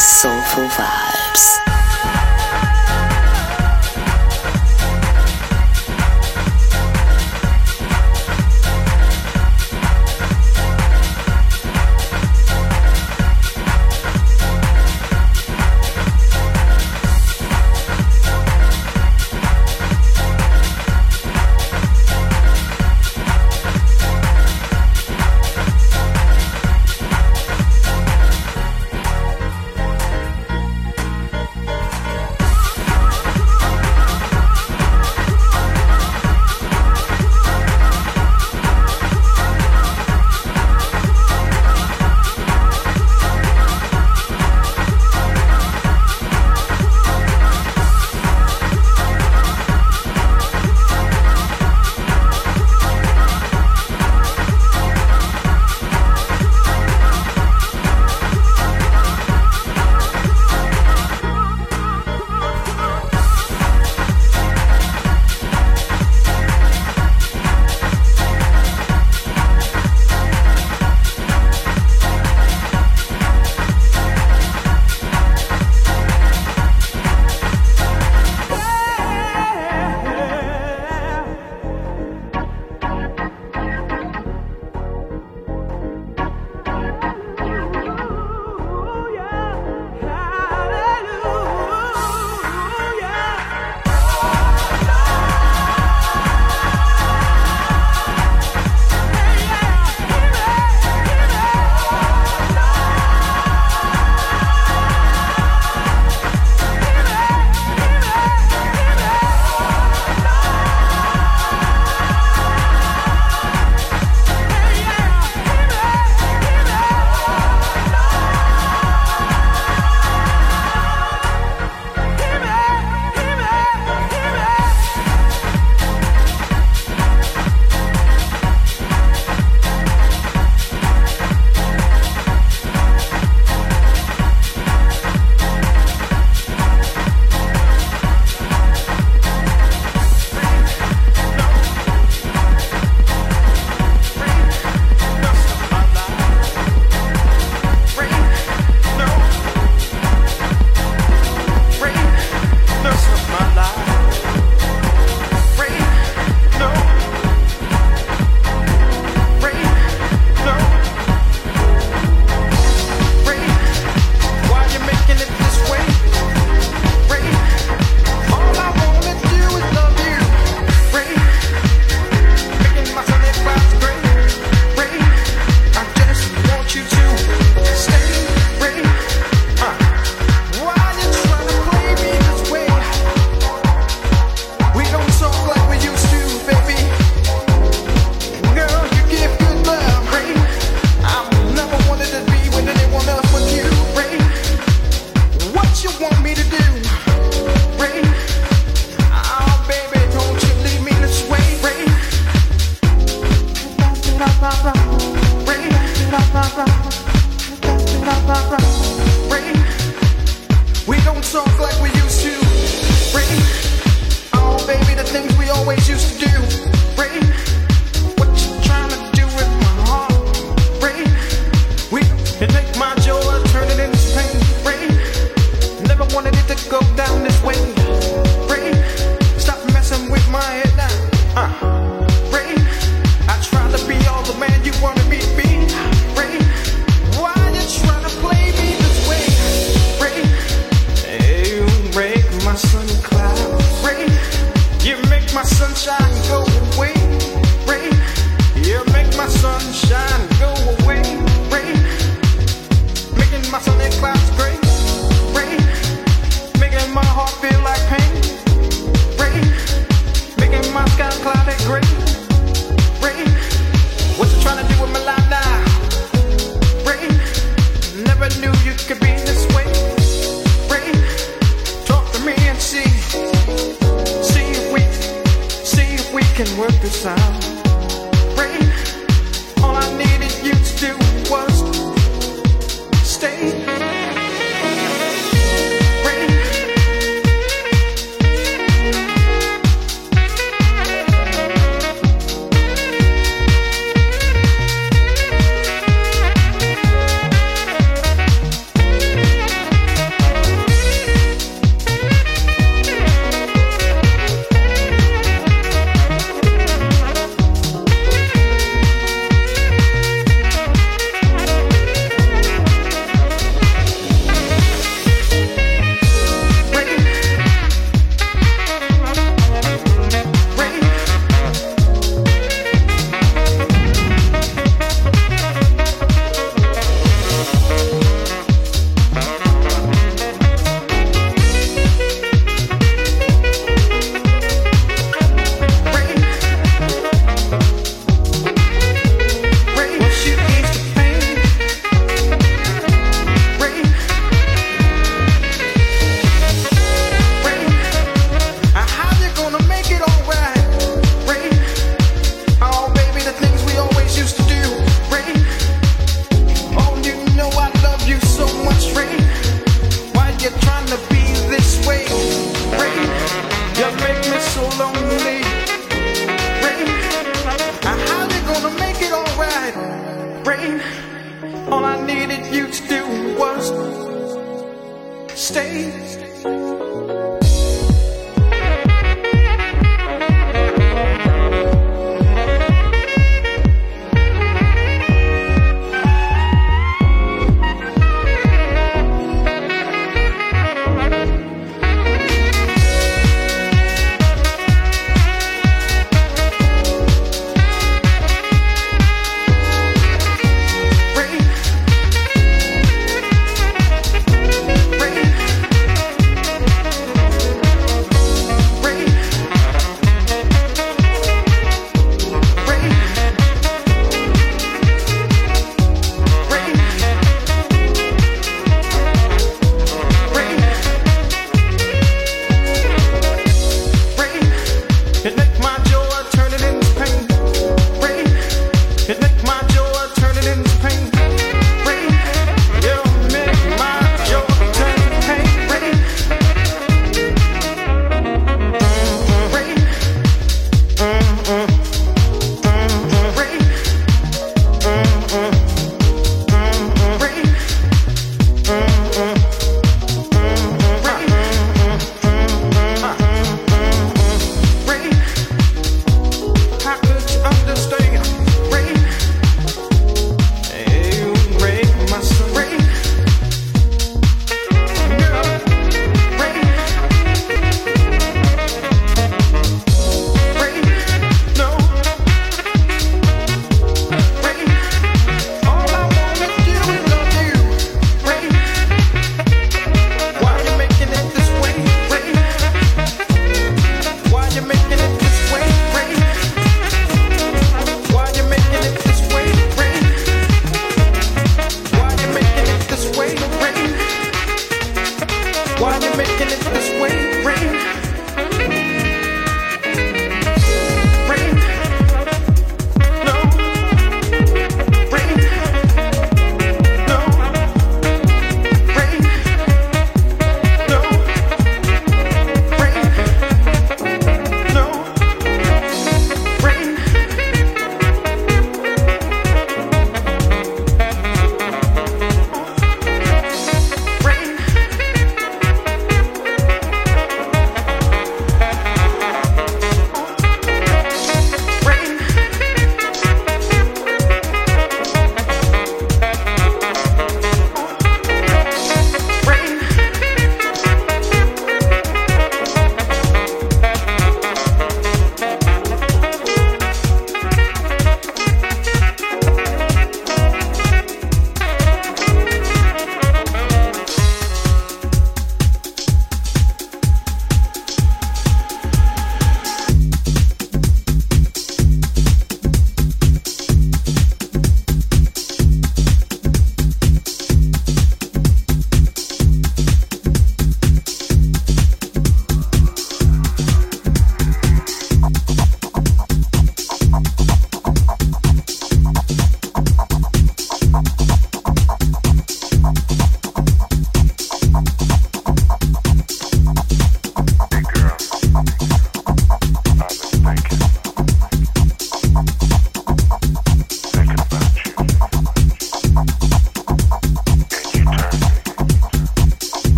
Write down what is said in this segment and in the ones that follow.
Soulful Vibes. can work this out. Rain, all I needed you to do was stay.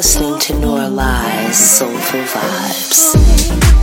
listening to Nora Lies Soulful Vibes.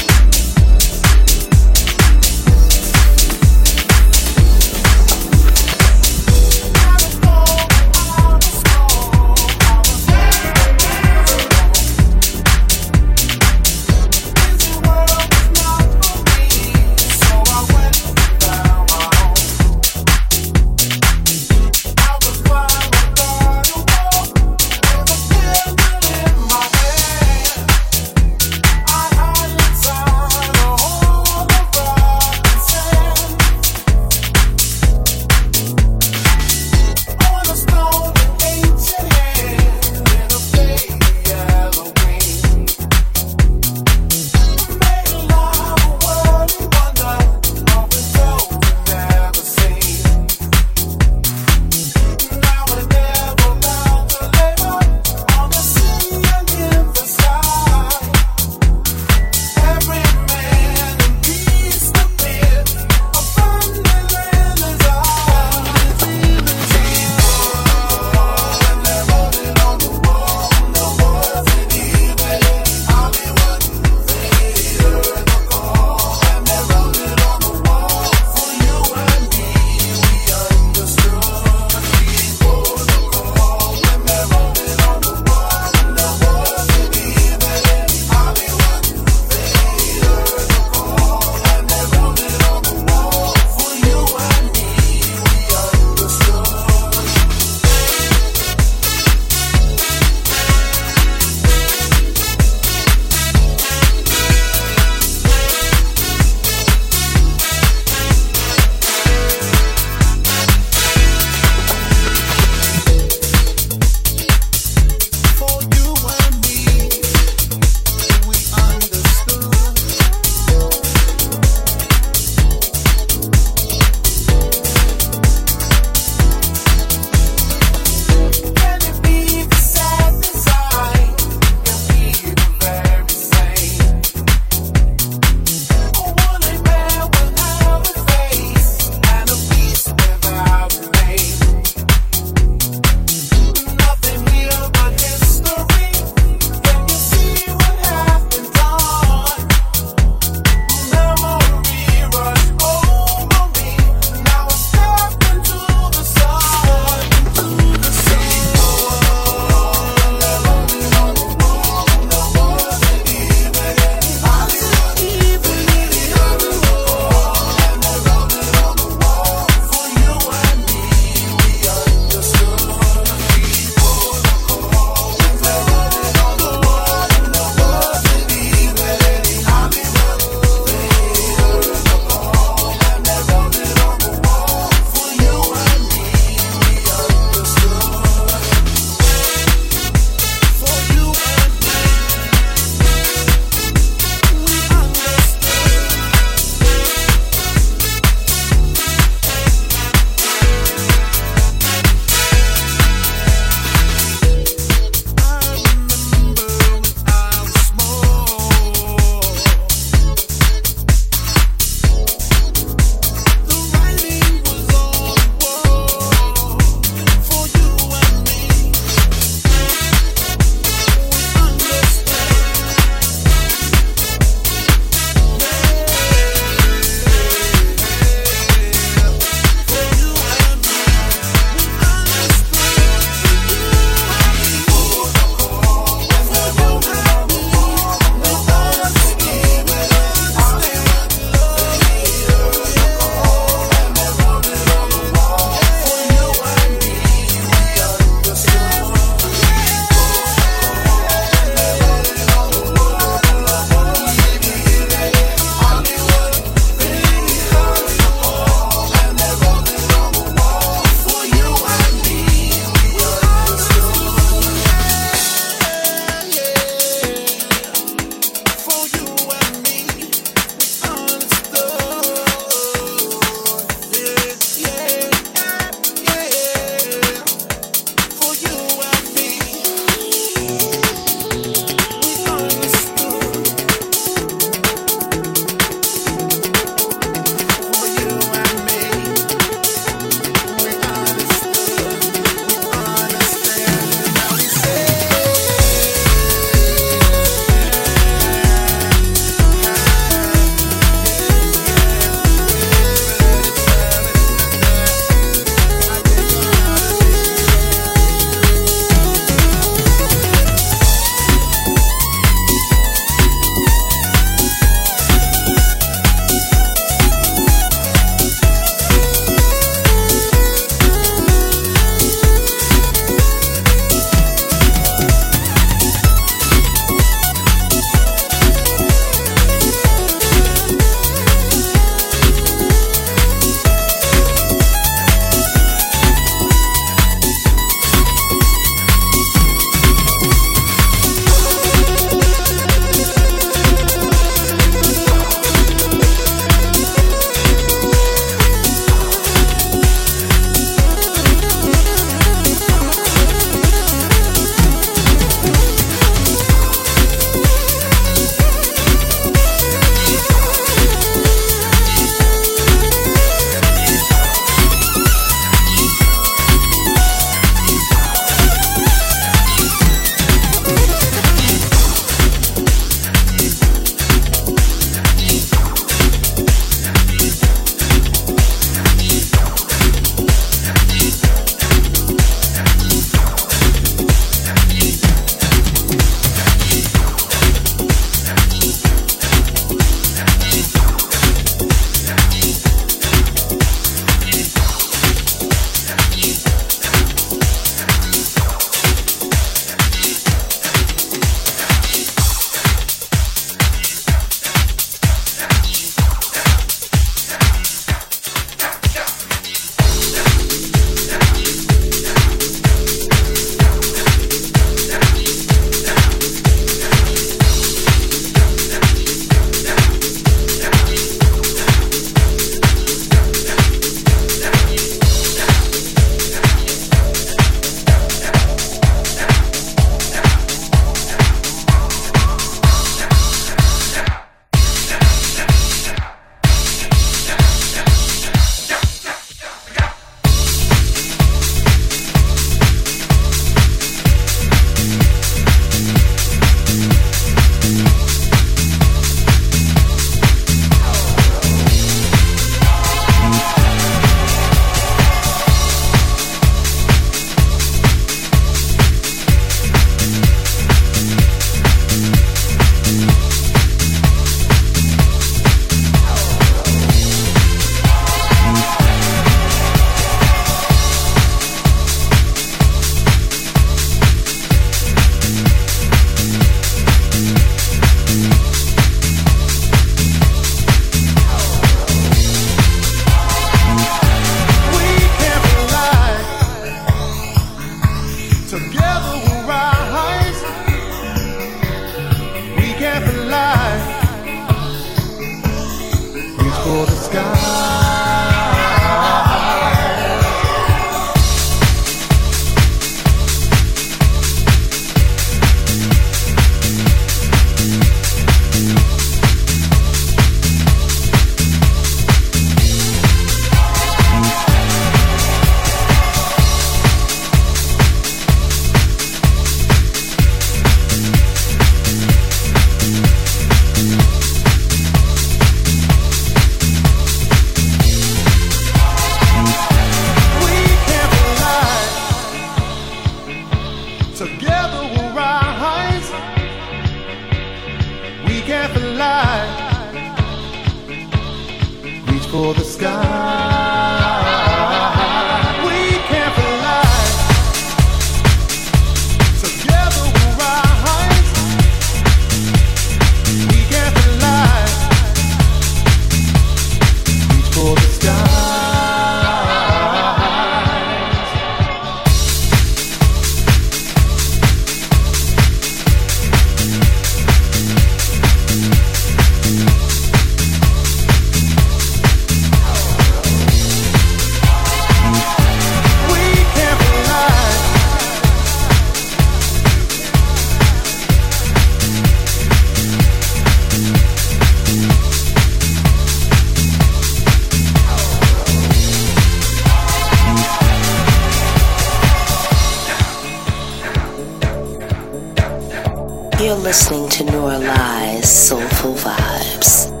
You're listening to Nora Lies Soulful Vibes.